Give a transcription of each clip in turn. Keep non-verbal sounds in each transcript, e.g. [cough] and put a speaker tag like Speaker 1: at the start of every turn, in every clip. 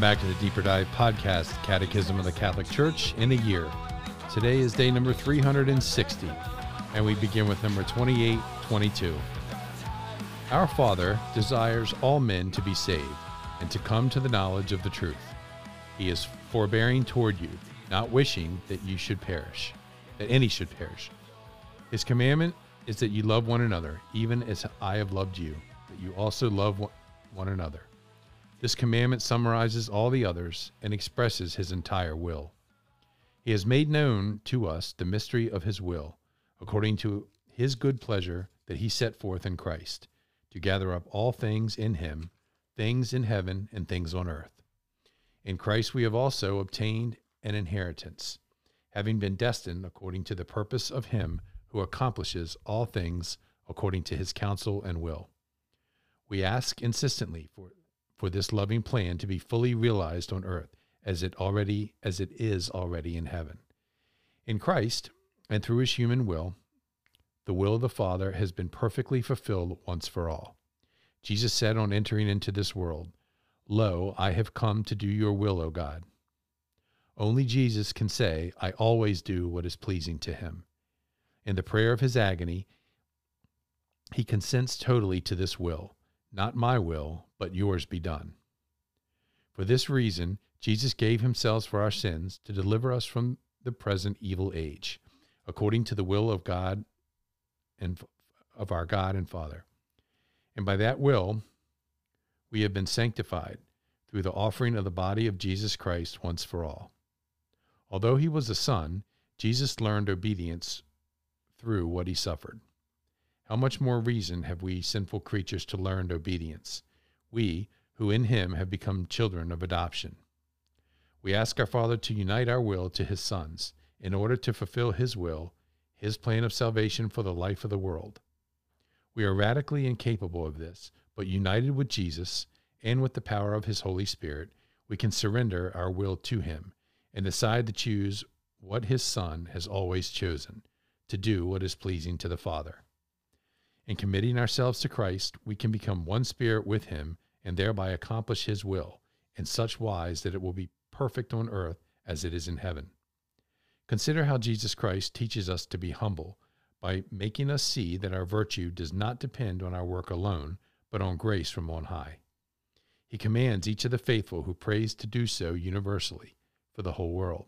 Speaker 1: back to the Deeper Dive podcast, Catechism of the Catholic Church in a year. Today is day number 360, and we begin with number 2822. Our Father desires all men to be saved and to come to the knowledge of the truth. He is forbearing toward you, not wishing that you should perish, that any should perish. His commandment is that you love one another, even as I have loved you, that you also love one another. This commandment summarizes all the others and expresses his entire will. He has made known to us the mystery of his will, according to his good pleasure that he set forth in Christ, to gather up all things in him, things in heaven and things on earth. In Christ we have also obtained an inheritance, having been destined according to the purpose of him who accomplishes all things according to his counsel and will. We ask insistently for for this loving plan to be fully realized on earth as it already as it is already in heaven. In Christ and through his human will, the will of the Father has been perfectly fulfilled once for all. Jesus said on entering into this world, Lo, I have come to do your will, O God. Only Jesus can say, I always do what is pleasing to him. In the prayer of his agony, he consents totally to this will not my will, but yours be done. For this reason, Jesus gave himself for our sins to deliver us from the present evil age, according to the will of God and of our God and Father. And by that will, we have been sanctified through the offering of the body of Jesus Christ once for all. Although he was a son, Jesus learned obedience through what he suffered. How much more reason have we sinful creatures to learn obedience, we who in him have become children of adoption? We ask our Father to unite our will to his Son's, in order to fulfill his will, his plan of salvation for the life of the world. We are radically incapable of this, but united with Jesus and with the power of his Holy Spirit, we can surrender our will to him and decide to choose what his Son has always chosen to do what is pleasing to the Father. In committing ourselves to Christ, we can become one spirit with him and thereby accomplish his will in such wise that it will be perfect on earth as it is in heaven. Consider how Jesus Christ teaches us to be humble by making us see that our virtue does not depend on our work alone, but on grace from on high. He commands each of the faithful who prays to do so universally for the whole world.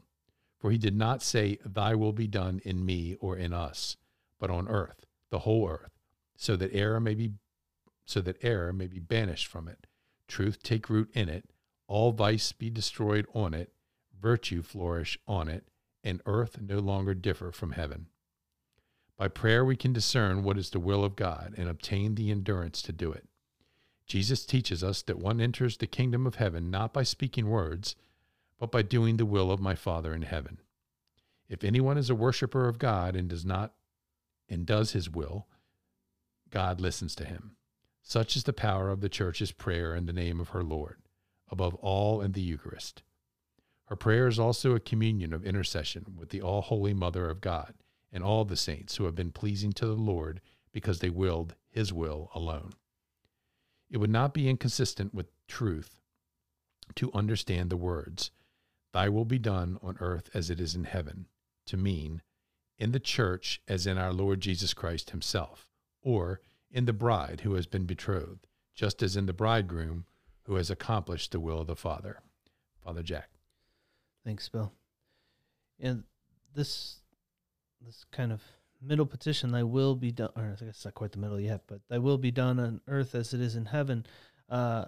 Speaker 1: For he did not say, Thy will be done in me or in us, but on earth, the whole earth so that error may be so that error may be banished from it, truth take root in it, all vice be destroyed on it, virtue flourish on it, and earth no longer differ from heaven. By prayer we can discern what is the will of God and obtain the endurance to do it. Jesus teaches us that one enters the kingdom of heaven not by speaking words, but by doing the will of my Father in heaven. If anyone is a worshiper of God and does not and does his will, God listens to him. Such is the power of the church's prayer in the name of her Lord, above all in the Eucharist. Her prayer is also a communion of intercession with the all holy Mother of God and all the saints who have been pleasing to the Lord because they willed his will alone. It would not be inconsistent with truth to understand the words, Thy will be done on earth as it is in heaven, to mean, in the church as in our Lord Jesus Christ himself or in the bride who has been betrothed, just as in the bridegroom who has accomplished the will of the Father. Father Jack.
Speaker 2: Thanks, Bill. And this this kind of middle petition, thy will be done or I guess it's not quite the middle yet, but thy will be done on earth as it is in heaven, uh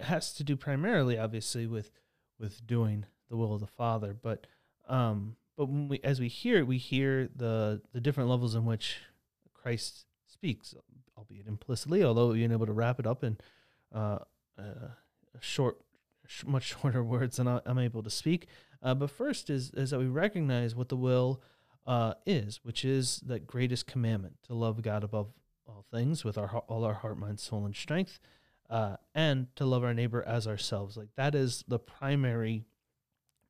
Speaker 2: has to do primarily obviously with with doing the will of the Father. But um but when we as we hear it, we hear the the different levels in which Christ speaks, albeit implicitly, although being able to wrap it up in uh, uh, short, sh- much [laughs] shorter words than I, am able to speak. Uh, but first is, is that we recognize what the will uh, is, which is that greatest commandment to love God above all things with our all our heart, mind, soul, and strength, uh, and to love our neighbor as ourselves. Like that is the primary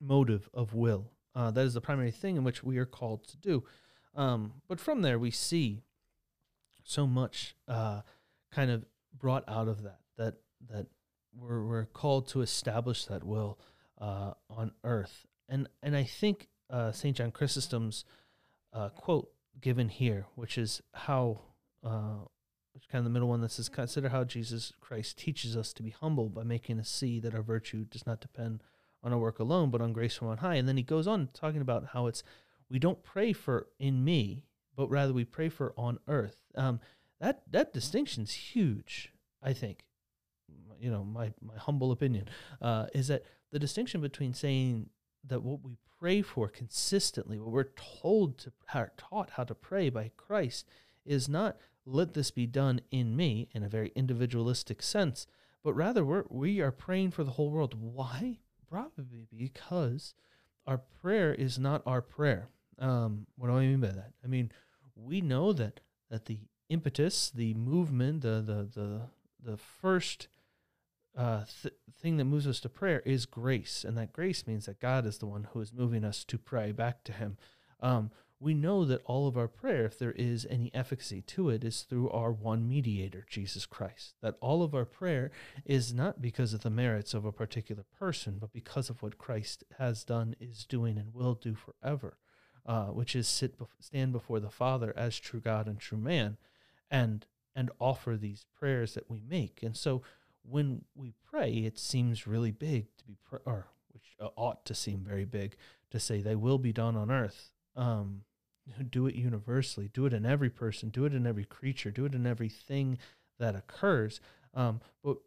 Speaker 2: motive of will. Uh, that is the primary thing in which we are called to do. Um, but from there, we see so much uh, kind of brought out of that that that we're, we're called to establish that will uh, on earth. And, and I think uh, St. John Chrysostom's uh, quote given here, which is how, uh, which kind of the middle one that says, Consider how Jesus Christ teaches us to be humble by making us see that our virtue does not depend on our work alone, but on grace from on high. And then he goes on talking about how it's, we don't pray for in me, but rather we pray for on earth. Um, that that distinction's huge, I think. You know, my my humble opinion uh, is that the distinction between saying that what we pray for consistently, what we're told to are taught how to pray by Christ, is not let this be done in me in a very individualistic sense, but rather we're, we are praying for the whole world. Why? Probably because our prayer is not our prayer. Um, what do I mean by that? I mean, we know that that the impetus, the movement, the the the the first uh, th- thing that moves us to prayer is grace, and that grace means that God is the one who is moving us to pray back to Him. Um, we know that all of our prayer, if there is any efficacy to it, is through our one mediator, Jesus Christ. That all of our prayer is not because of the merits of a particular person, but because of what Christ has done, is doing, and will do forever, uh, which is sit bef- stand before the Father as true God and true man, and and offer these prayers that we make. And so when we pray, it seems really big to be, pr- or which uh, ought to seem very big to say, "They will be done on earth." Um, do it universally. Do it in every person. Do it in every creature. Do it in everything that occurs. Um, but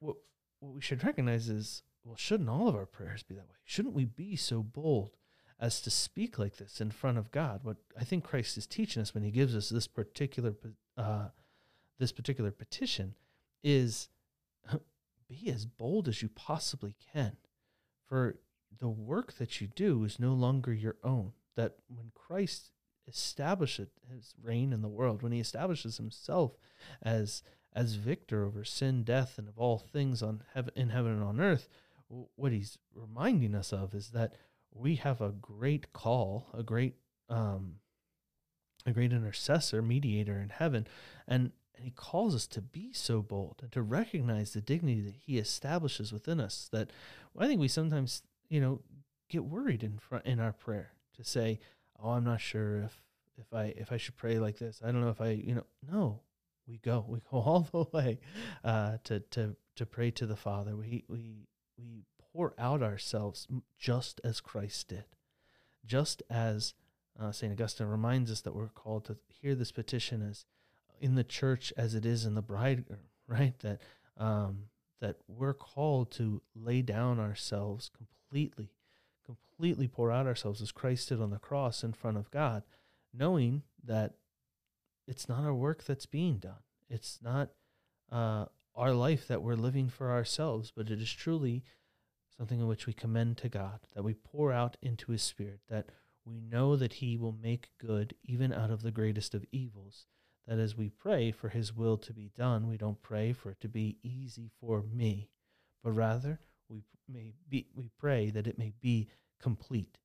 Speaker 2: what, what we should recognize is well shouldn't all of our prayers be that way? Shouldn't we be so bold as to speak like this in front of god. What i think christ is teaching us when he gives us this particular uh, this particular petition is [laughs] be as bold as you possibly can. For the work that you do is no longer your own. That when Christ establishes his reign in the world, when he establishes himself as as victor over sin, death, and of all things on heaven in heaven and on earth, what he's reminding us of is that we have a great call, a great um, a great intercessor, mediator in heaven, and and he calls us to be so bold and to recognize the dignity that he establishes within us. That I think we sometimes, you know, get worried in front in our prayer to say, "Oh, I'm not sure if if I if I should pray like this. I don't know if I, you know, no. We go. We go [laughs] all the way uh, to to to pray to the Father. We we we pour out ourselves just as Christ did, just as uh, Saint Augustine reminds us that we're called to hear this petition as in the church as it is in the bridegroom. [laughs] Right that um, that we're called to lay down ourselves completely completely pour out ourselves as Christ did on the cross in front of God, knowing that it's not our work that's being done. It's not uh, our life that we're living for ourselves, but it is truly something in which we commend to God, that we pour out into His Spirit, that we know that He will make good even out of the greatest of evils. That as we pray for His will to be done, we don't pray for it to be easy for me, but rather we may be we pray that it may be complete